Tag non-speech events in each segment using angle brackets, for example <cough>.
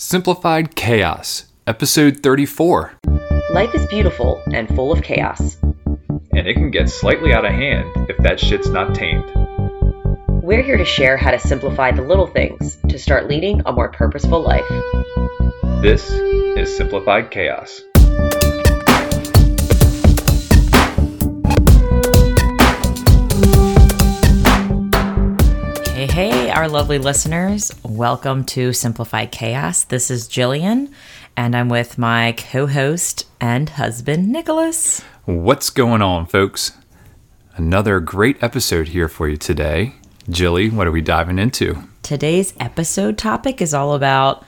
Simplified Chaos, Episode 34. Life is beautiful and full of chaos. And it can get slightly out of hand if that shit's not tamed. We're here to share how to simplify the little things to start leading a more purposeful life. This is Simplified Chaos. Hey, hey, our lovely listeners. Welcome to Simplified Chaos. This is Jillian, and I'm with my co host and husband, Nicholas. What's going on, folks? Another great episode here for you today. Jilly, what are we diving into? Today's episode topic is all about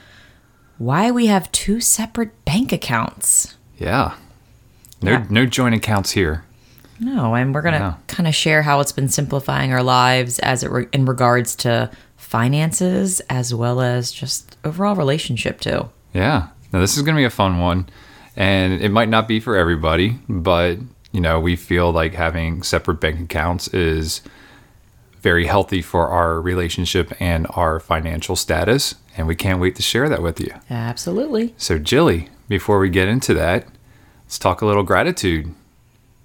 why we have two separate bank accounts. Yeah. No, Yeah. no joint accounts here. No, and we're going to kind of share how it's been simplifying our lives as it re- in regards to finances as well as just overall relationship too. Yeah. Now this is going to be a fun one, and it might not be for everybody, but you know we feel like having separate bank accounts is very healthy for our relationship and our financial status, and we can't wait to share that with you. Absolutely. So, Jilly, before we get into that, let's talk a little gratitude.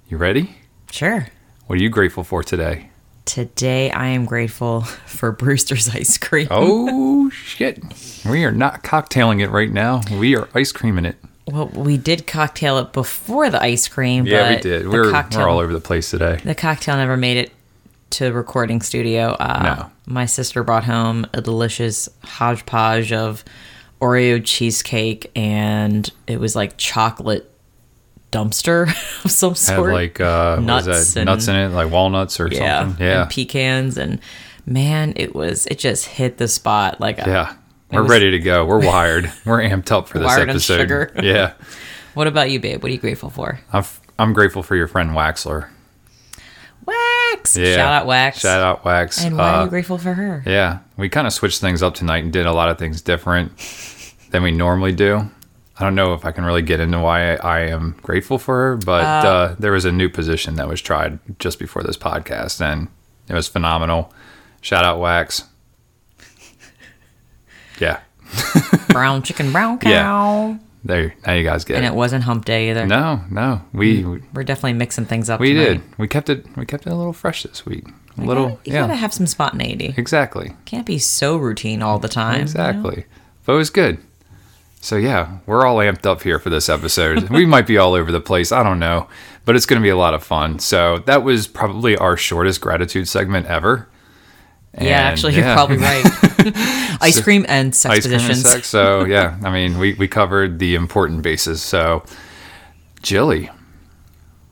You ready? Sure. What are you grateful for today? Today I am grateful for Brewster's ice cream. Oh <laughs> shit! We are not cocktailing it right now. We are ice creaming it. Well, we did cocktail it before the ice cream. Yeah, we did. We're, cocktail, we're all over the place today. The cocktail never made it to the recording studio. Uh, No. My sister brought home a delicious hodgepodge of Oreo cheesecake, and it was like chocolate dumpster <laughs> of some sort. like uh, Nuts and- nuts in it, like walnuts or yeah, something. Yeah, and pecans, and man, it was it just hit the spot. Like, yeah. We're was- ready to go. We're wired. <laughs> We're amped up for this Wired episode. sugar. <laughs> Yeah, what about you, babe? What are you grateful for? I'm, f- I'm grateful for your friend Waxler. Wax. Yeah, Shout out Wax. Shout out Wax. And why Uh, are you grateful for her? Yeah, we kind of switched things up tonight and did a lot of things different than we normally do. I don't know if I can really get into why I, I am grateful for her, but uh, there was a new position that was tried just before this podcast, and it was phenomenal. Shout out Wax. <laughs> Yeah, <laughs> brown chicken, brown cow. Yeah. there. Now you guys get And it. it wasn't hump day either. No, no, we We're definitely mixing things up. we tonight. did. We kept it. We kept it a little fresh this week. A little, gotta- you yeah, gotta have some spontaneity. exactly. Can't be so routine all the time. you know? Exactly. But it was good. So yeah, we're all amped up here for this episode. we <laughs> might be all over the place. I don't know, but it's going to be a lot of fun. So that was probably our shortest gratitude segment ever. Yeah, And, actually, you're probably right. <laughs> Ice cream and sex Ice cream and positions. sex. So yeah, I mean, we we covered the important bases. So, Jilly,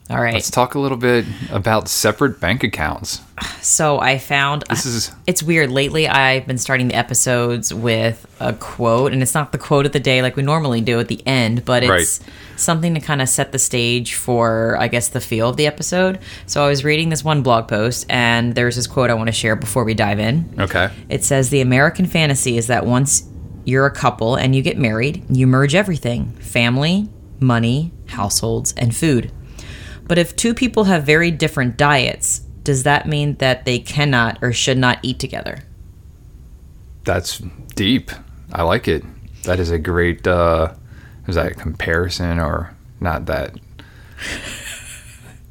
All right. let's talk a little bit about separate bank accounts. So I found This is it's weird. Lately, I've been starting the episodes with a quote, and it's not the quote of the day like we normally do at the end, but it's Right. something to kind of set the stage for, I guess, the feel of the episode. So I was reading this one blog post, and there's this quote I want to share before we dive in. okay. It says the American fantasy is that once you're a couple and you get married, you merge everything family, money, households, and food. But if two people have very different diets, does that mean that they cannot or should not eat together? That's deep. I like it. That is a great uh is that a comparison or not that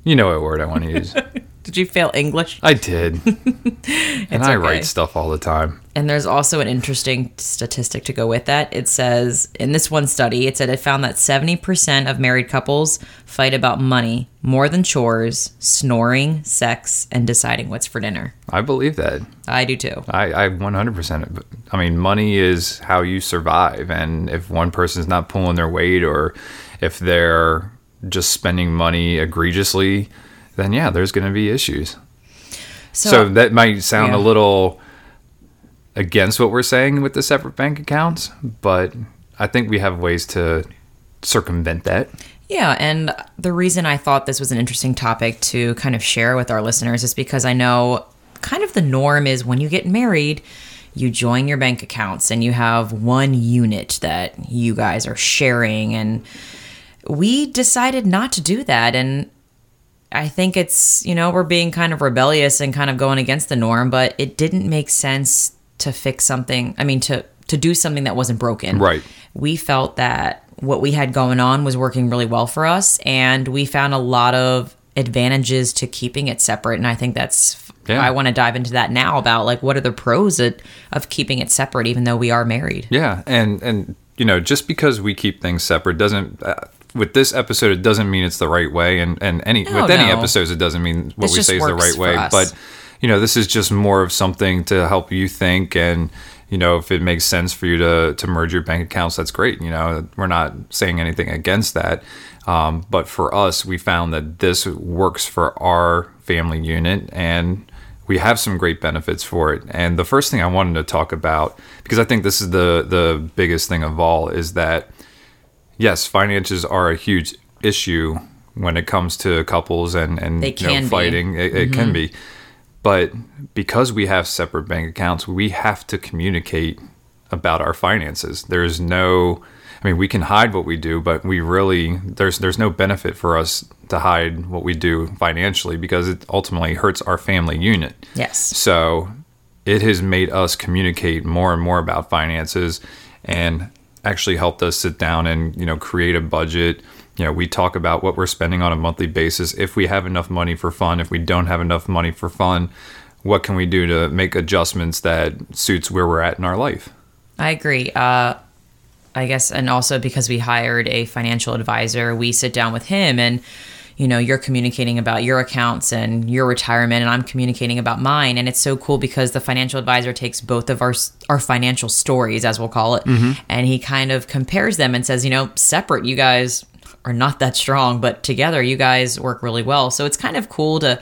you know what word I want to use. <laughs> Did you fail English? I did. <laughs> and I okay. write stuff all the time. And there's also an interesting statistic to go with that. It says in this one study, it said it found that 70% of married couples fight about money more than chores, snoring, sex, and deciding what's for dinner. I believe that. I do too. I, I 100%. I mean, money is how you survive. And if one person's not pulling their weight or if they're just spending money egregiously, then yeah, there's going to be issues. So, that might sound Yeah. a little against what we're saying with the separate bank accounts, but I think we have ways to circumvent that. Yeah, and the reason I thought this was an interesting topic to kind of share with our listeners is because I know kind of the norm is when you get married, you join your bank accounts and you have one unit that you guys are sharing. And we decided not to do that. And I think it's, you know, we're being kind of rebellious and kind of going against the norm, but it didn't make sense to fix something. I mean, to to do something that wasn't broken. Right. We felt that what we had going on was working really well for us, and we found a lot of advantages to keeping it separate. And I think that's Yeah. I want to dive into that now about like what are the pros of, of keeping it separate, even though we are married. Yeah, and and you know, just because we keep things separate doesn't. Uh, with this episode, it doesn't mean it's the right way, and and any No, with any no. episodes, it doesn't mean what This we say is the right way. us. But you know, this is just more of something to help you think, and you know, if it makes sense for you to to merge your bank accounts, that's great. You know, we're not saying anything against that, um, but for us, we found that this works for our family unit, and we have some great benefits for it. And the first thing I wanted to talk about, because I think this is the the biggest thing of all, is that yes, finances are a huge issue when it comes to couples and and you know, fighting. It, it can be, but because we have separate bank accounts, we have to communicate about our finances. There's no, I mean, we can hide what we do, but we really there's there's no benefit for us to hide what we do financially because it ultimately hurts our family unit. Yes. So it has made us communicate more and more about finances and actually helped us sit down and, you know, create a budget. You know, we talk about what we're spending on a monthly basis. If we have enough money for fun, if we don't have enough money for fun, what can we do to make adjustments that suits where we're at in our life? I agree. Uh, I guess, and also because we hired a financial advisor, we sit down with him and, you know, you're communicating about your accounts and your retirement, and I'm communicating about mine. And it's so cool because the financial advisor takes both of our our financial stories, as we'll call it, and he kind of compares them and says, you know, separate, you guys are not that strong, but together, you guys work really well. So it's kind of cool to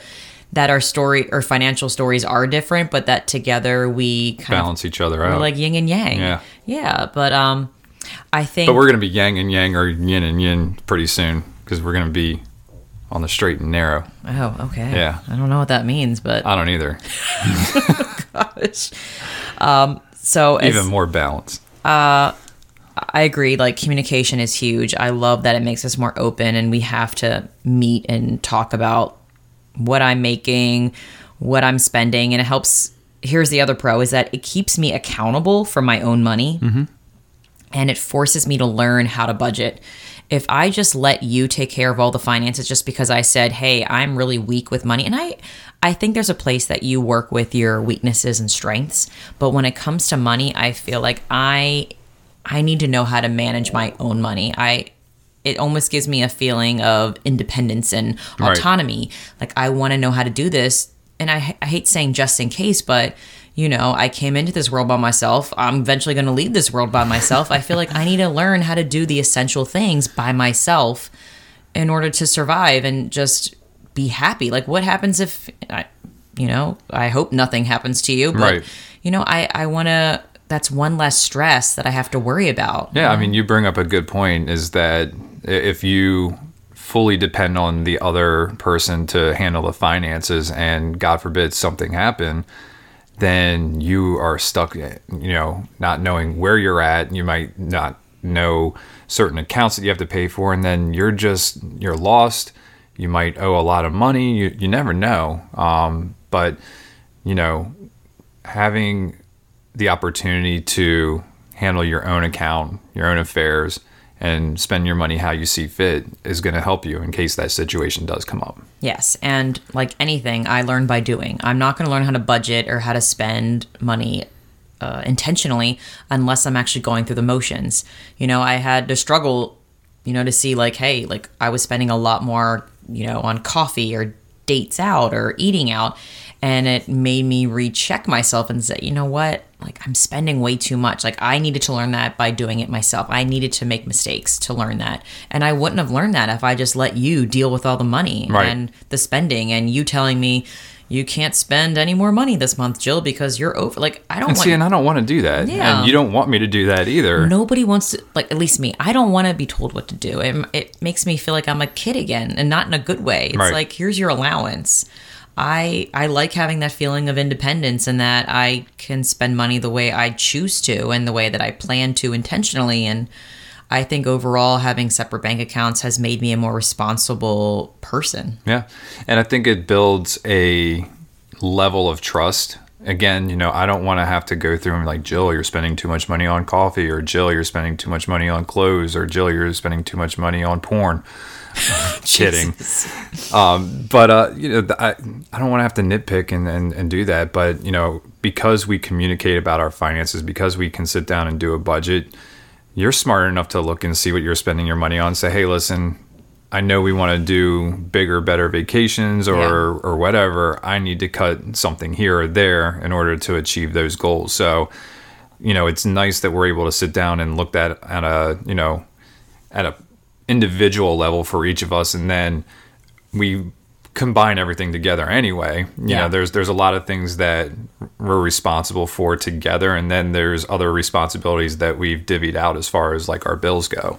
that our story or financial stories are different, but that together we kind of Balance each other out. like yin and yang. Yeah. Yeah, but um, I think. but we're going to be yang and yang or yin and yin pretty soon because we're going to be on the straight and narrow. Oh, okay. Yeah. I don't know what that means, but I don't either. <laughs> gosh. Um, so as, Even more balance. Uh, I agree. Like communication is huge. I love that it makes us more open, and we have to meet and talk about what I'm making, what I'm spending, and it helps. Here's the other pro: is that it keeps me accountable for my own money, and it forces me to learn how to budget. If I just let you take care of all the finances just because I said, "Hey, I'm really weak with money," and I I think there's a place that you work with your weaknesses and strengths, but when it comes to money, I feel like I I need to know how to manage my own money. I it almost gives me a feeling of independence and Right. autonomy. Like I want to know how to do this, and I, I hate saying just in case, but you know, I came into this world by myself. I'm eventually going to leave this world by myself. I feel like I need to learn how to do the essential things by myself in order to survive and just be happy. Like, what happens if, I, you know, I hope nothing happens to you, but Right. you know, I I want to. That's one less stress that I have to worry about. Yeah, I mean, you bring up a good point is that if you fully depend on the other person to handle the finances and God forbid something happen, then you are stuck, you know, not knowing where you're at. You might not know certain accounts that you have to pay for, and then you're just, you're lost. You might owe a lot of money. You, you never know. Um, but, you know, having the opportunity to handle your own account, your own affairs, and spend your money how you see fit is going to help you in case that situation does come up. Yes, and like anything, I learn by doing. I'm not going to learn how to budget or how to spend money uh, intentionally unless I'm actually going through the motions. You know, I had to struggle, you know, to see like, hey, like I was spending a lot more, you know, on coffee or dates out or eating out, and it made me recheck myself and say, you know what, like I'm spending way too much. Like I needed to learn that by doing it myself. I needed to make mistakes to learn that, and I wouldn't have learned that if I just let you deal with all the money Right. and the spending, and you telling me. You can't spend any more money this month, Jill, because you're over. Like I don't And want. see, and I don't want to do that. Yeah. And you don't want me to do that either. Nobody wants to, like, at least me. I don't want to be told what to do. It, it makes me feel like I'm a kid again, and not in a good way. It's Right. like here's your allowance. I I like having that feeling of independence and that I can spend money the way I choose to and the way that I plan to intentionally. And I think overall, having separate bank accounts has made me a more responsible person. Yeah. And I think it builds a level of trust again, you know, I don't want to have to go through and like, Jill, you're spending too much money on coffee, or Jill, you're spending too much money on clothes, or Jill, you're spending too much money on porn. <laughs> Kidding. Um, but, uh, you know, I, I don't want to have to nitpick and, and, and do that. But, you know, because we communicate about our finances, because we can sit down and do a budget, you're smart enough to look and see what you're spending your money on. Say, hey, listen, I know we want to do bigger, better vacations or Yeah. or whatever. I need to cut something here or there in order to achieve those goals. So, you know, it's nice that we're able to sit down and look at at a you know at a individual level for each of us, and then we combine everything together anyway. You Yeah. know, there's there's a lot of things that we're responsible for together, and then there's other responsibilities that we've divvied out as far as like our bills go.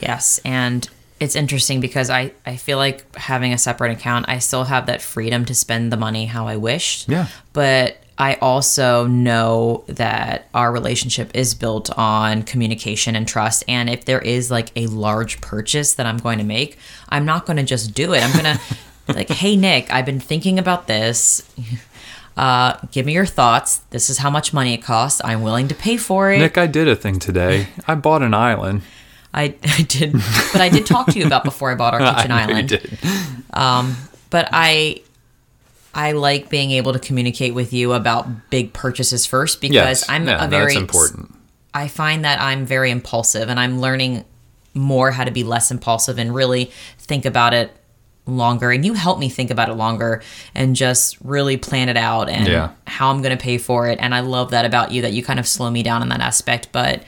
Yes, and it's interesting because I I feel like having a separate account, I still have that freedom to spend the money how I wish. Yeah. But I also know that our relationship is built on communication and trust. And if there is like a large purchase that I'm going to make, I'm not going to just do it. I'm going <laughs> to, like, hey, Nick, I've been thinking about this. <laughs> Uh, give me your thoughts. This is how much money it costs. I'm willing to pay for it. Nick, I did a thing today. <laughs> I bought an island. I, I did, but I did talk to you about before I bought our kitchen island. I island. did. But I, I like being able to communicate with you about big purchases first because Yes, I'm yeah, a very that's important. I find that I'm very impulsive and I'm learning more how to be less impulsive and really think about it longer. And you help me think about it longer and just really plan it out and Yeah. how I'm going to pay for it. And I love that about you that you kind of slow me down in that aspect. But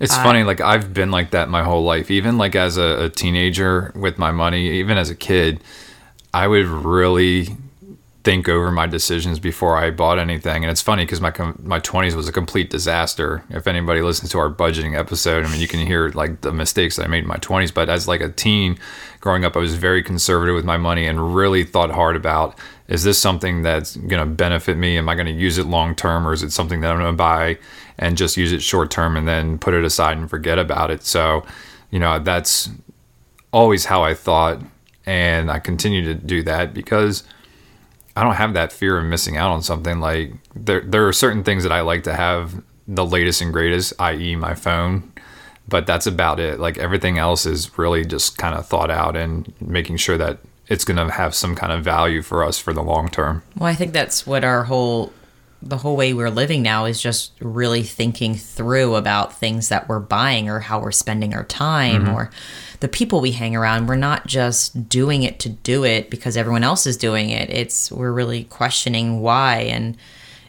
It's funny, like I've been like that my whole life. Even like as a, a teenager with my money, even as a kid, I would really think over my decisions before I bought anything. And it's funny because my my twenties was a complete disaster. If anybody listens to our budgeting episode, I mean, you can hear like the mistakes that I made in my twenties. But as like a teen growing up, I was very conservative with my money and really thought hard about is this something that's going to benefit me? Am I going to use it long term, or is it something that I'm going to buy and just use it short term and then put it aside and forget about it? So, you know, that's always how I thought, and I continue to do that because I don't have that fear of missing out on something. Like there, there are certain things that I like to have the latest and greatest, i.e., my phone. But that's about it. Like everything else is really just kind of thought out and making sure that it's going to have some kind of value for us for the long term. Well, I think that's what our whole the whole way we're living now is just really thinking through about things that we're buying or how we're spending our time mm-hmm. or the people we hang around. We're not just doing it to do it because everyone else is doing it. It's we're really questioning why and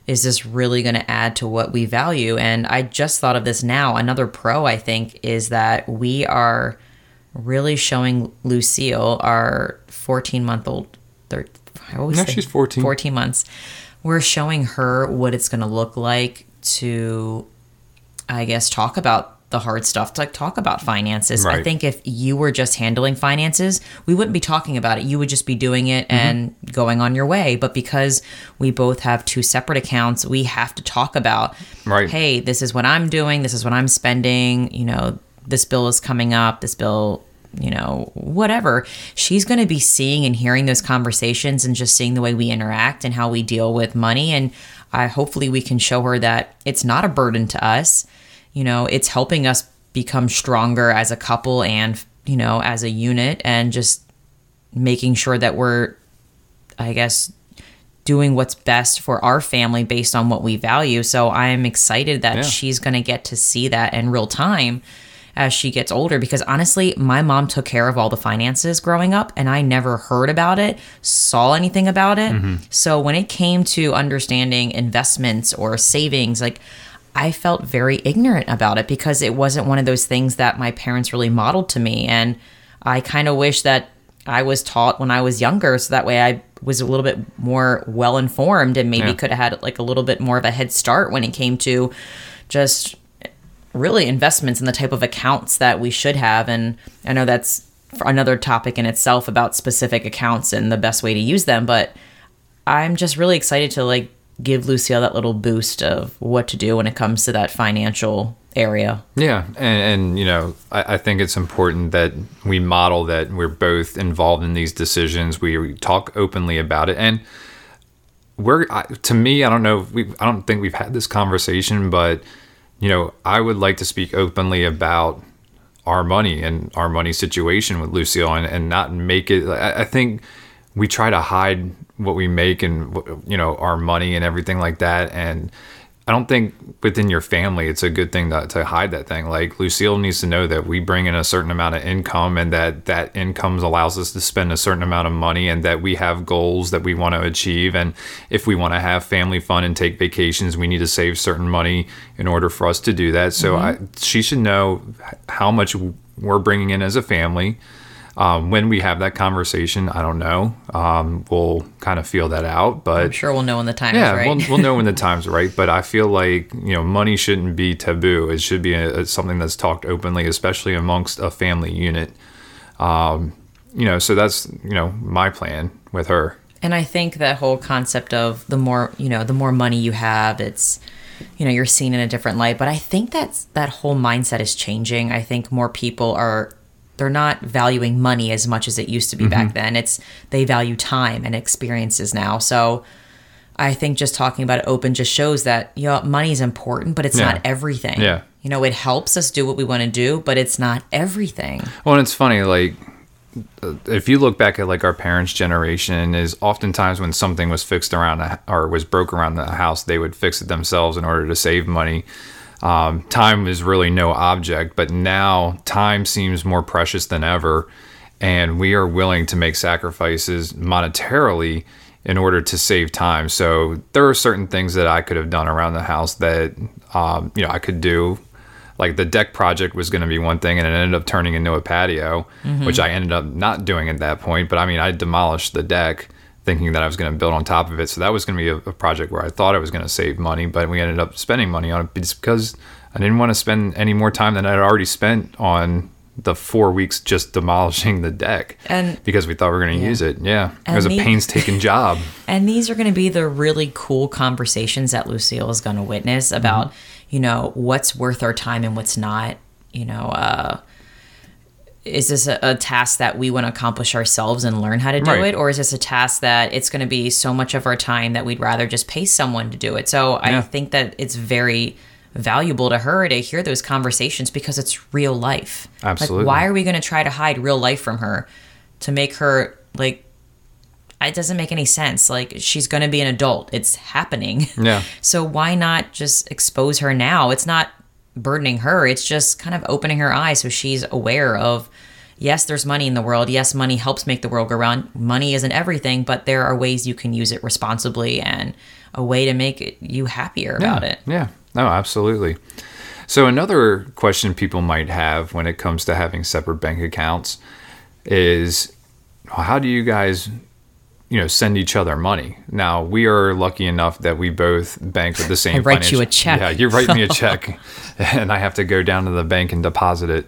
is this really going to add to what we value? And I just thought of this now. Another pro I think is that we are really showing Lucille, our 14 month old, thir- I always No, she's 14. 14 months. We're showing her what it's going to look like to, I guess, talk about the hard stuff, to like talk about finances. I think if you were just handling finances, we wouldn't be talking about it. You would just be doing it Mm-hmm. and going on your way. But because we both have two separate accounts, we have to talk about, Right. hey, this is what I'm doing, this is what I'm spending, you know, this bill is coming up, this bill, you know, whatever. She's going to be seeing and hearing those conversations and just seeing the way we interact and how we deal with money. And I hopefully we can show her that it's not a burden to us. You know, it's helping us become stronger as a couple and, you know, as a unit and just making sure that we're, I guess, doing what's best for our family based on what we value. So I'm excited that Yeah. she's going to get to see that in real time as she gets older because honestly, my mom took care of all the finances growing up and I never heard about it, saw anything about it. Mm-hmm. So when it came to understanding investments or savings, like I felt very ignorant about it because it wasn't one of those things that my parents really modeled to me and I kind of wish that I was taught when I was younger, so that way I was a little bit more well informed and maybe Yeah. could have had like a little bit more of a head start when it came to just really investments in the type of accounts that we should have. And I know that's another topic in itself about specific accounts and the best way to use them, but I'm just really excited to like give Lucille that little boost of what to do when it comes to that financial area. Yeah, and, and you know, I, I think it's important that we model that we're both involved in these decisions. We talk openly about it, and we're I, to me, I don't know. We I don't think we've had this conversation, but you know, I would like to speak openly about our money and our money situation with Lucille, and, and not make it. I, I think we try to hide what we make and you know our money and everything like that, and I don't think within your family it's a good thing to, to hide that thing. Like Lucille needs to know that we bring in a certain amount of income and that that income allows us to spend a certain amount of money and that we have goals that we want to achieve. And if we want to have family fun and take vacations, we need to save certain money in order for us to do that. So mm-hmm. I, she should know how much we're bringing in as a family um, when we have that conversation, I don't know. Um, we'll kind of feel that out, but I'm sure we'll know when the time yeah, is right. we'll, we'll know when the <laughs> time's right. But I feel like you know, money shouldn't be taboo. It should be a, a, something that's talked openly, especially amongst a family unit. Um, you know, so that's you know my plan with her. And I think that whole concept of the more you know, the more money you have, it's you know you're seen in a different light but i think that's that whole mindset is changing i think more people are they're not valuing money as much as it used to be mm-hmm. back then. It's they value time and experiences now. So I think just talking about it open just shows that you know money is important, but it's yeah. not everything. Yeah. You know, it helps us do what we want to do, but it's not everything. Well, and it's funny, like if you look back at like our parents' generation, is oftentimes when something was fixed around the, or was broke around the house, they would fix it themselves in order to save money um, time is really no object, but now time seems more precious than ever. And we are willing to make sacrifices monetarily in order to save time. So there are certain things that I could have done around the house that, um, you know, I could do. Like the deck project was going to be one thing, and it ended up turning into a patio, mm-hmm. which I ended up not doing at that point. But I mean, I demolished the deck thinking that I was going to build on top of it. So that was going to be a, a, project where I thought I was going to save money, but we ended up spending money on it because I didn't want to spend any more time than I'd already spent on the four weeks just demolishing the deck and because we thought we were going to yeah. use it yeah and it was a painstaking <laughs> job and these are going to be the really cool conversations that lucille is going to witness about mm-hmm. you know what's worth our time and what's not you know uh is this a, a, task that we want to accomplish ourselves and learn how to do right. it? Or is this a task that it's going to be so much of our time that we'd rather just pay someone to do it? So yeah. i think that it's very valuable to her to hear those conversations because it's real life. Absolutely. like, why are we going to try to hide real life from her to make her like it doesn't make any sense. Like she's going to be an adult. It's happening. Yeah. <laughs> So why not just expose her now? It's not burdening her. It's just kind of opening her eyes so she's aware of yes, there's money in the world. Yes, money helps make the world go round. Money isn't everything, but there are ways you can use it responsibly and a way to make it, you happier about yeah, it. Yeah. No, absolutely. So another question people might have when it comes to having separate bank accounts is how do you guys you know send each other money. Now we are lucky enough that we both bank with the <laughs> same. I write you a check. Yeah, you write me a <laughs> check, <laughs> and I have to go down to the bank and deposit it.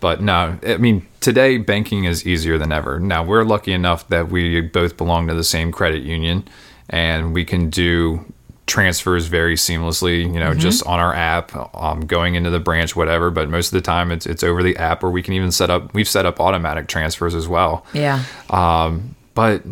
But no, I mean today banking is easier than ever. Now we're lucky enough that we both belong to the same credit union, and we can do transfers very seamlessly. You know, mm-hmm. just on our app, um, going into the branch, whatever. But most of the time, it's it's over the app, or we can even set up. We've set up automatic transfers as well. Yeah. Um, but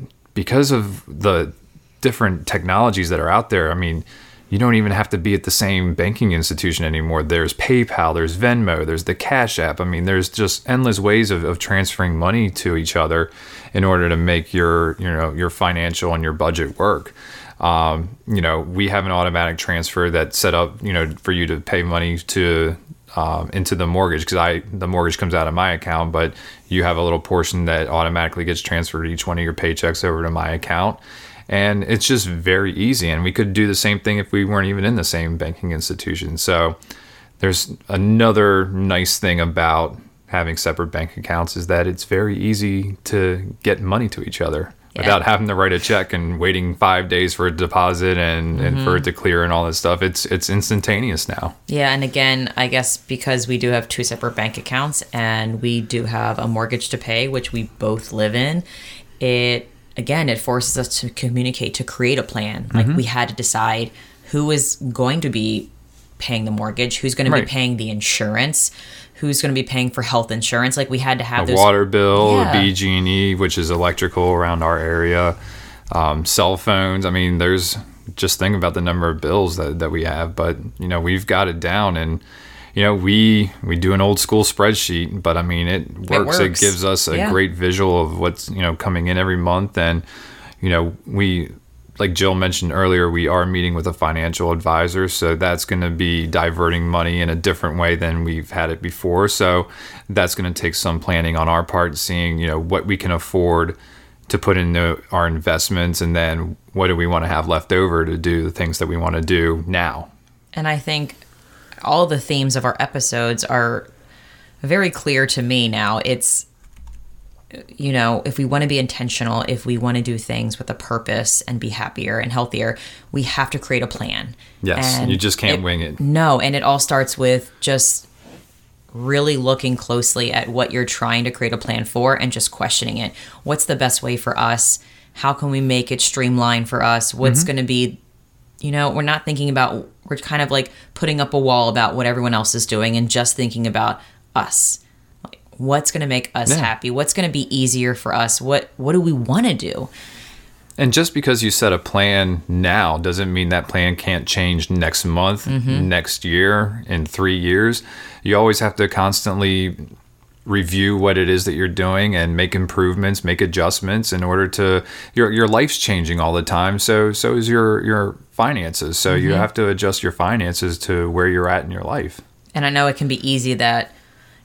because of the different technologies that are out there, I mean, you don't even have to be at the same banking institution anymore. There's PayPal, there's Venmo, there's the Cash App. I mean, there's just endless ways of, of transferring money to each other in order to make your, you know, your financial and your budget work. Um, you know, we have an automatic transfer that's set up, you know, for you to pay money to um, into the mortgage because I the mortgage comes out of my account, but you have a little portion that automatically gets transferred each one of your paychecks over to my account. And it's just very easy. And we could do the same thing if we weren't even in the same banking institution. So there's another nice thing about having separate bank accounts is that it's very easy to get money to each other yeah. without having to write a check and waiting five days for a deposit and, mm-hmm. and for it mm-hmm. to clear and all this stuff. It's it's instantaneous now. Yeah, and again, I guess because we do have two separate bank accounts and we do have a mortgage to pay, which we both live in, it again it forces us to communicate to create a plan. Like mm-hmm. we had to decide who is going to be paying the mortgage, who's going right. to be paying the insurance, who's going to be paying for health insurance. Like we had to have a those, water bill, yeah. BG&E, which is electrical around our area. um, cell phones. I mean, there's just think about the number of bills that, that we have, but you know, we've got it down and you know, we we do an old school spreadsheet, but I mean, it works. It, works. gives us a Yeah. great visual of what's you know coming in every month, and you know, we like Jill mentioned earlier, we are meeting with a financial advisor, so that's going to be diverting money in a different way than we've had it before. So that's going to take some planning on our part, seeing you know what we can afford to put into our investments, and then what do we want to have left over to do the things that we want to do now. And I think all the themes of our episodes are very clear to me now. It's, you know, if we want to be intentional, if we want to do things with a purpose and be happier and healthier, we have to create a plan. Yes, and you just can't wing it. No, and it all starts with just really looking closely at what you're trying to create a plan for and just questioning it. What's the best way for us? How can we make it streamlined for us? What's mm-hmm. going to be, you know, we're not thinking about, we're kind of like putting up a wall about what everyone else is doing and just thinking about us. What's going to make us Yeah. happy? What's going to be easier for us? What what do we want to do? And just because you set a plan now doesn't mean that plan can't change next month, mm-hmm. next year, in three years. You always have to constantly review what it is that you're doing and make improvements, make adjustments in order to your your life's changing all the time. So so is your your finances. So you mm-hmm. have to adjust your finances to where you're at in your life. And I know it can be easy that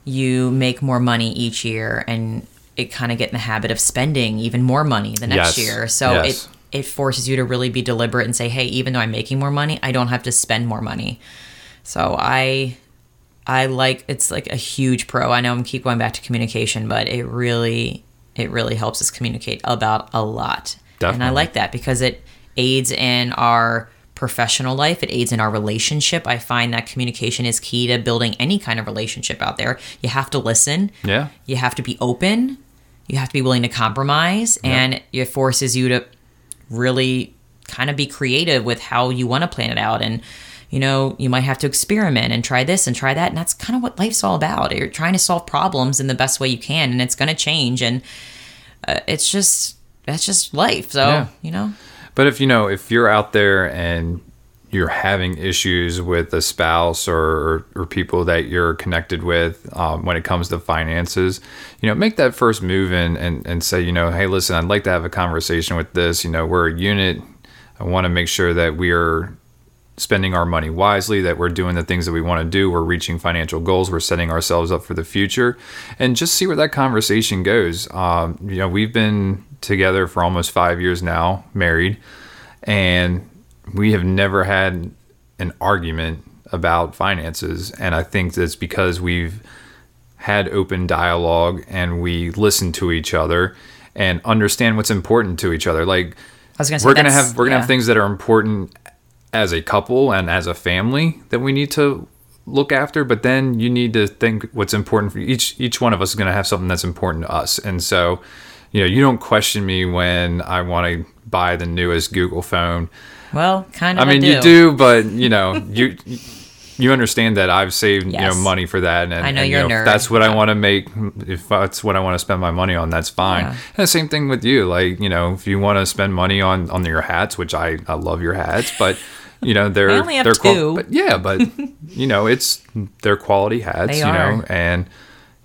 you make more money each year and it kind of get in the habit of spending even more money the next Yes. year. So Yes. it it forces you to really be deliberate and say, "Hey, even though I'm making more money, I don't have to spend more money." So I I like it's like a huge pro. I know I'm keep going back to communication, but it really it really helps us communicate about a lot. And I like that because it aids in our professional life, it aids in our relationship. I find that communication is key to building any kind of relationship out there. You have to listen. Yeah. You have to be open. You have to be willing to compromise and it forces you to really kind of be creative with how you want to plan it out and you know you might have to experiment and try this and try that and that's kind of what life's all about you're trying to solve problems in the best way you can and it's going to change and uh, it's just that's just life so Yeah. you know But if you know, if you're out there and you're having issues with a spouse or or people that you're connected with um, when it comes to finances, you know, make that first move in and and say, you know, hey, listen, I'd like to have a conversation with this. You know, we're a unit. I want to make sure that we are spending our money wisely, that we're doing the things that we want to do, we're reaching financial goals, we're setting ourselves up for the future, and just see where that conversation goes. Um, you know, we've been together for almost five years now, married, and we have never had an argument about finances. And I think that's because we've had open dialogue and we listen to each other and understand what's important to each other. Like, I was gonna say we're gonna have we're gonna yeah. have things that are important as a couple and as a family that we need to look after but then you need to think what's important for each each one of us is going to have something that's important to us and so you know you don't question me when i want to buy the newest google phone well kind of i mean do. you do but you know <laughs> you you understand that i've saved you know money for that and, I know and, you're you nerd. that's what i want to make if that's what i want to spend my money on that's fine Yeah. and the same thing with you like you know if you want to spend money on on your hats which i i love your hats but you know they're I only have they're two. but yeah but <laughs> you know it's they're quality hats They you know and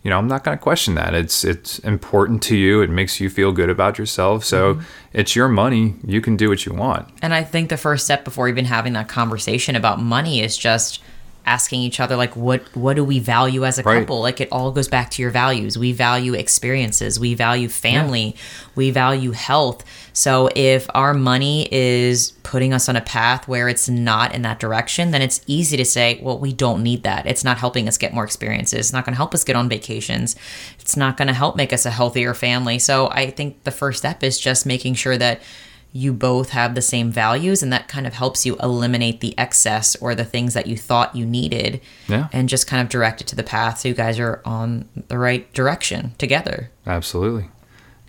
you know i'm not going to question that. It's it's important to you. It makes you feel good about yourself. So Mm-hmm. it's your money. You can do what you want. And I think the first step before even having that conversation about money is just asking each other like what what do we value as a Right. couple? Like it all goes back to your values. We value experiences. We value family. We value health. So if our money is putting us on a path where it's not in that direction then it's easy to say well we don't need that. It's not helping us get more experiences. It's not going to help us get on vacations. It's not going to help make us a healthier family. So i think the first step is just making sure that you both have the same values and that kind of helps you eliminate the excess or the things that you thought you needed Yeah. and just kind of direct it to the path so you guys are on the right direction together. Absolutely.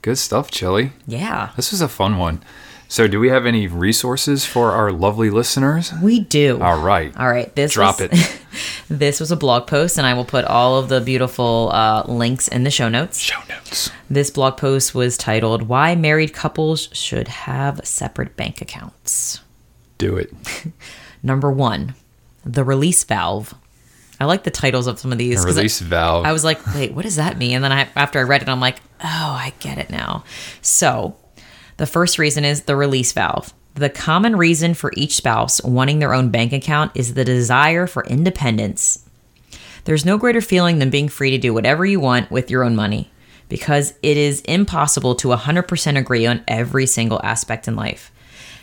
Good stuff Jilly. Yeah. This was a fun one so do we have any resources for our lovely listeners we do all right all right this Drop was, it. <laughs> this was a blog post and i will put all of the beautiful uh, links in the show notes show notes. This blog post was titled Why Married Couples Should Have Separate Bank Accounts. Do it. <laughs> Number one, the release valve. I like the titles of some of these. 'cause I- release valve. I was like, wait, what does that mean? And then I, after I read it, I'm like, oh, I get it now. So, the first reason is the release valve. The common reason for each spouse wanting their own bank account is the desire for independence. There's no greater feeling than being free to do whatever you want with your own money because it is impossible to 100% agree on every single aspect in life.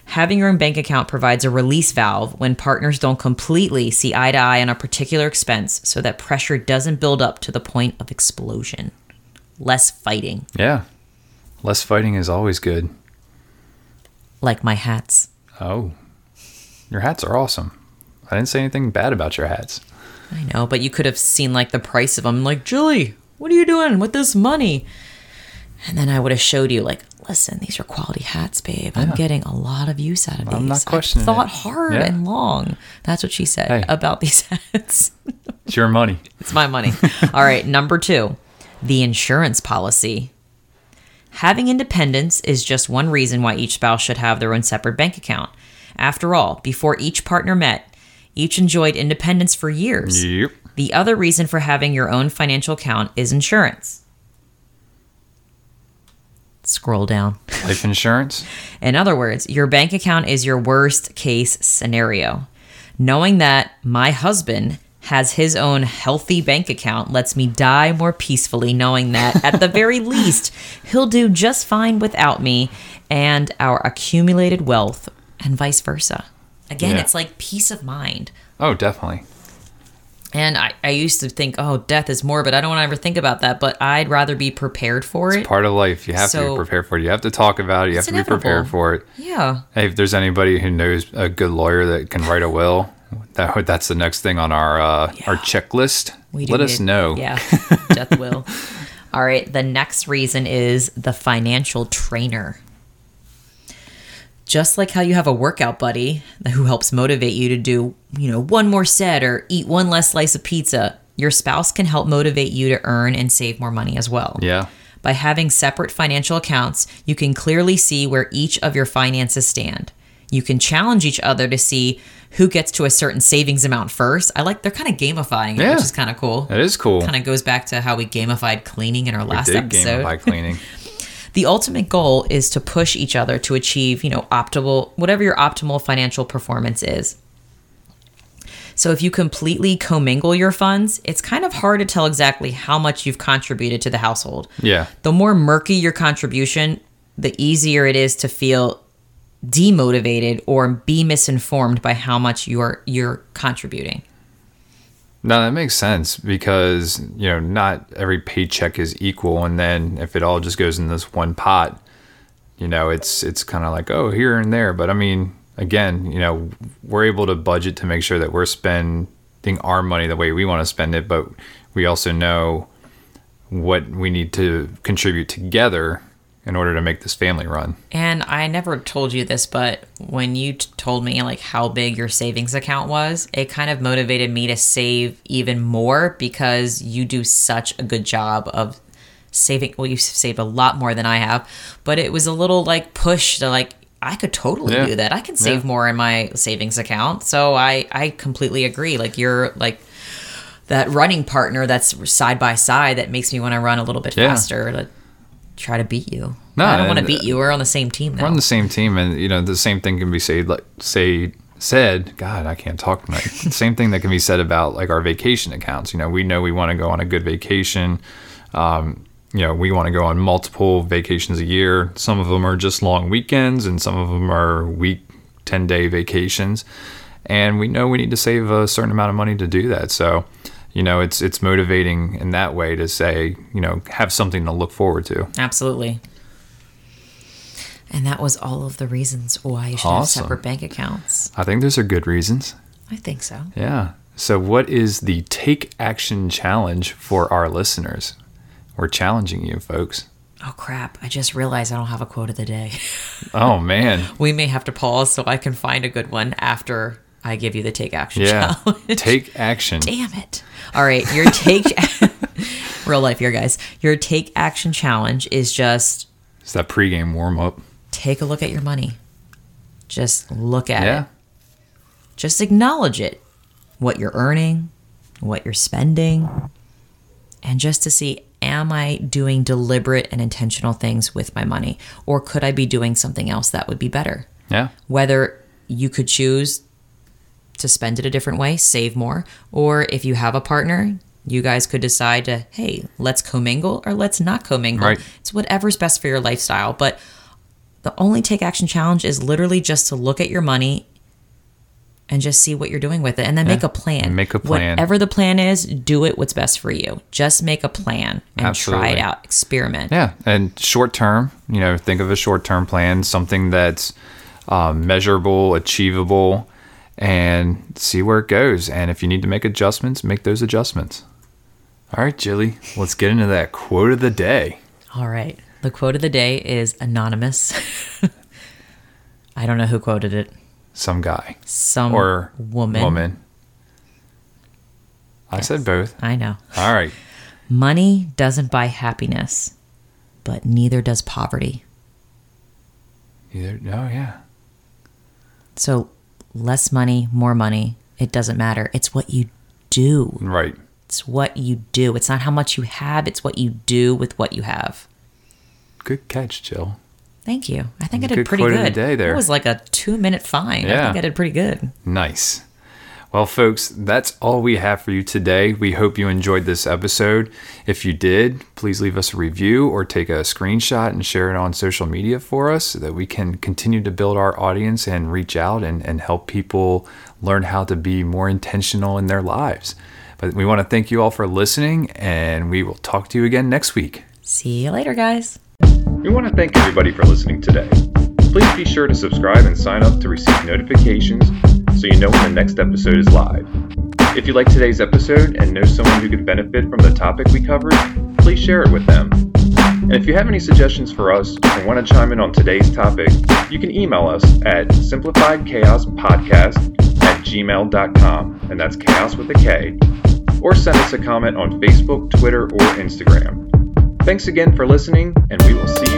Having your own bank account provides a release valve when partners don't completely see eye to eye on a particular expense so that pressure doesn't build up to the point of explosion. Less fighting, yeah. Less fighting is always good. Like my hats. Oh. Your hats are awesome. I didn't say anything bad about your hats. I know, but you could have seen like the price of them. Like, Julie, what are you doing with this money? And then I would have showed you, like, listen, these are quality hats, babe. I'm Yeah. getting a lot of use out of these. I'm not questioning I thought it. hard Yeah. and long. That's what she said Hey. about <laughs> these hats. It's your money. It's my money. <laughs> All right, number two, the insurance policy. Having independence is just one reason why each spouse should have their own separate bank account. After all, before each partner met, each enjoyed independence for years. Yep. The other reason for having your own financial account is insurance. Scroll down. Life insurance. In other words, your bank account is your worst case scenario. Knowing that my husband has his own healthy bank account lets me die more peacefully, knowing that at the very <laughs> least, he'll do just fine without me and our accumulated wealth, and vice versa. Again, Yeah. it's like peace of mind. Oh, definitely. And I, I used to think, oh, death is morbid. I don't want to ever think about that, but I'd rather be prepared for it. It's part of life. You have to So- be prepared for it. You have to talk about it. You have It's to be prepared for it. yeah. Hey, if there's anybody who knows a good lawyer that can write a will, that that's the next thing on our uh, our checklist. We Let us know. Yeah, <laughs> death will. All right. The next reason is the financial trainer. Just like how you have a workout buddy who helps motivate you to do, you know, one more set or eat one less slice of pizza, your spouse can help motivate you to earn and save more money as well. Yeah. By having separate financial accounts, you can clearly see where each of your finances stand. You can challenge each other to see who gets to a certain savings amount first. I like they're kind of gamifying it, Yeah. which is kind of cool. That is cool. Kind of goes back to how we gamified cleaning in our we last did episode. gamify <laughs> cleaning. The ultimate goal is to push each other to achieve, you know, optimal whatever your optimal financial performance is. So if you completely commingle your funds, it's kind of hard to tell exactly how much you've contributed to the household. Yeah. The more murky your contribution, the easier it is to feel demotivated or be misinformed by how much you're you're contributing. No, that makes sense because you know not every paycheck is equal, and then if it all just goes in this one pot, you know it's it's kind of like oh here and there. But I mean, again, you know we're able to budget to make sure that we're spending our money the way we want to spend it, but we also know what we need to contribute together in order to make this family run. And I never told you this, but when you t- told me like how big your savings account was, it kind of motivated me to save even more because you do such a good job of saving. Well, you save a lot more than I have, but it was a little like push to like I could totally Yeah. do that. I can save Yeah. more in my savings account. So I I completely agree. Like you're like that running partner that's side by side that makes me want to run a little bit Yeah. faster try to beat you. No, I don't want to beat you. We're on the same team now. We're on the same team, and you know the same thing can be said like say said. God, I can't talk tonight. <laughs> same thing that can be said about like our vacation accounts. You know, we know we want to go on a good vacation. Um, you know, we want to go on multiple vacations a year. Some of them are just long weekends, and some of them are week, ten day vacations. And we know we need to save a certain amount of money to do that. So, you know, it's it's motivating in that way to say, you know, have something to look forward to. Absolutely. And that was all of the reasons why you should Awesome. have separate bank accounts. I think those are good reasons. I think so. Yeah. So, what is the take action challenge for our listeners? We're challenging you, folks. Oh crap! I just realized I don't have a quote of the day. Oh, man. <laughs> we may have to pause so I can find a good one after I give you the take action Yeah. challenge. Take action. Damn it! All right, your take. <laughs> <laughs> real life here, guys. Your take action challenge is just It's that pregame warm up. take a look at your money. Just look at Yeah. it. Just acknowledge it. What you're earning, what you're spending, and just to see am I doing deliberate and intentional things with my money or could I be doing something else that would be better? Yeah. Whether you could choose to spend it a different way, save more, or if you have a partner, you guys could decide to, hey, let's commingle or let's not commingle. Right. It's whatever's best for your lifestyle. But the only take action challenge is literally just to look at your money and just see what you're doing with it and then make a plan. Make a plan. Whatever the plan is, do it what's best for you. Just make a plan and try it out. Experiment. Yeah, and short term, you know, think of a short term plan, something that's um, measurable, achievable, and see where it goes. And if you need to make adjustments, make those adjustments. All right, Jilly, let's get into that quote of the day. All right. The quote of the day is anonymous. <laughs> I don't know who quoted it. Some guy Some or woman. Woman. I said both. I know. All right. <laughs> Money doesn't buy happiness, but neither does poverty. Either. Oh yeah. So less money, more money, it doesn't matter. It's what you do. Right. It's what you do. It's not how much you have, it's what you do with what you have. Good catch, Jill. Thank you. I think I Good did pretty quote of good. the day there. It was like a two minute fine. I Yeah. think I did pretty good. Nice. Well, folks, that's all we have for you today. We hope you enjoyed this episode. If you did, please leave us a review or take a screenshot and share it on social media for us so that we can continue to build our audience and reach out and, and help people learn how to be more intentional in their lives. But we want to thank you all for listening, and we will talk to you again next week. See you later, guys. We want to thank everybody for listening today. Please be sure to subscribe and sign up to receive notifications so you know when the next episode is live. If you like today's episode and know someone who could benefit from the topic we covered, please share it with them. And if you have any suggestions for us or want to chime in on today's topic, you can email us at simplifiedkaospodcast at gmail.com, and that's chaos with a K, or send us a comment on Facebook, Twitter, or Instagram. Thanks again for listening, and we will see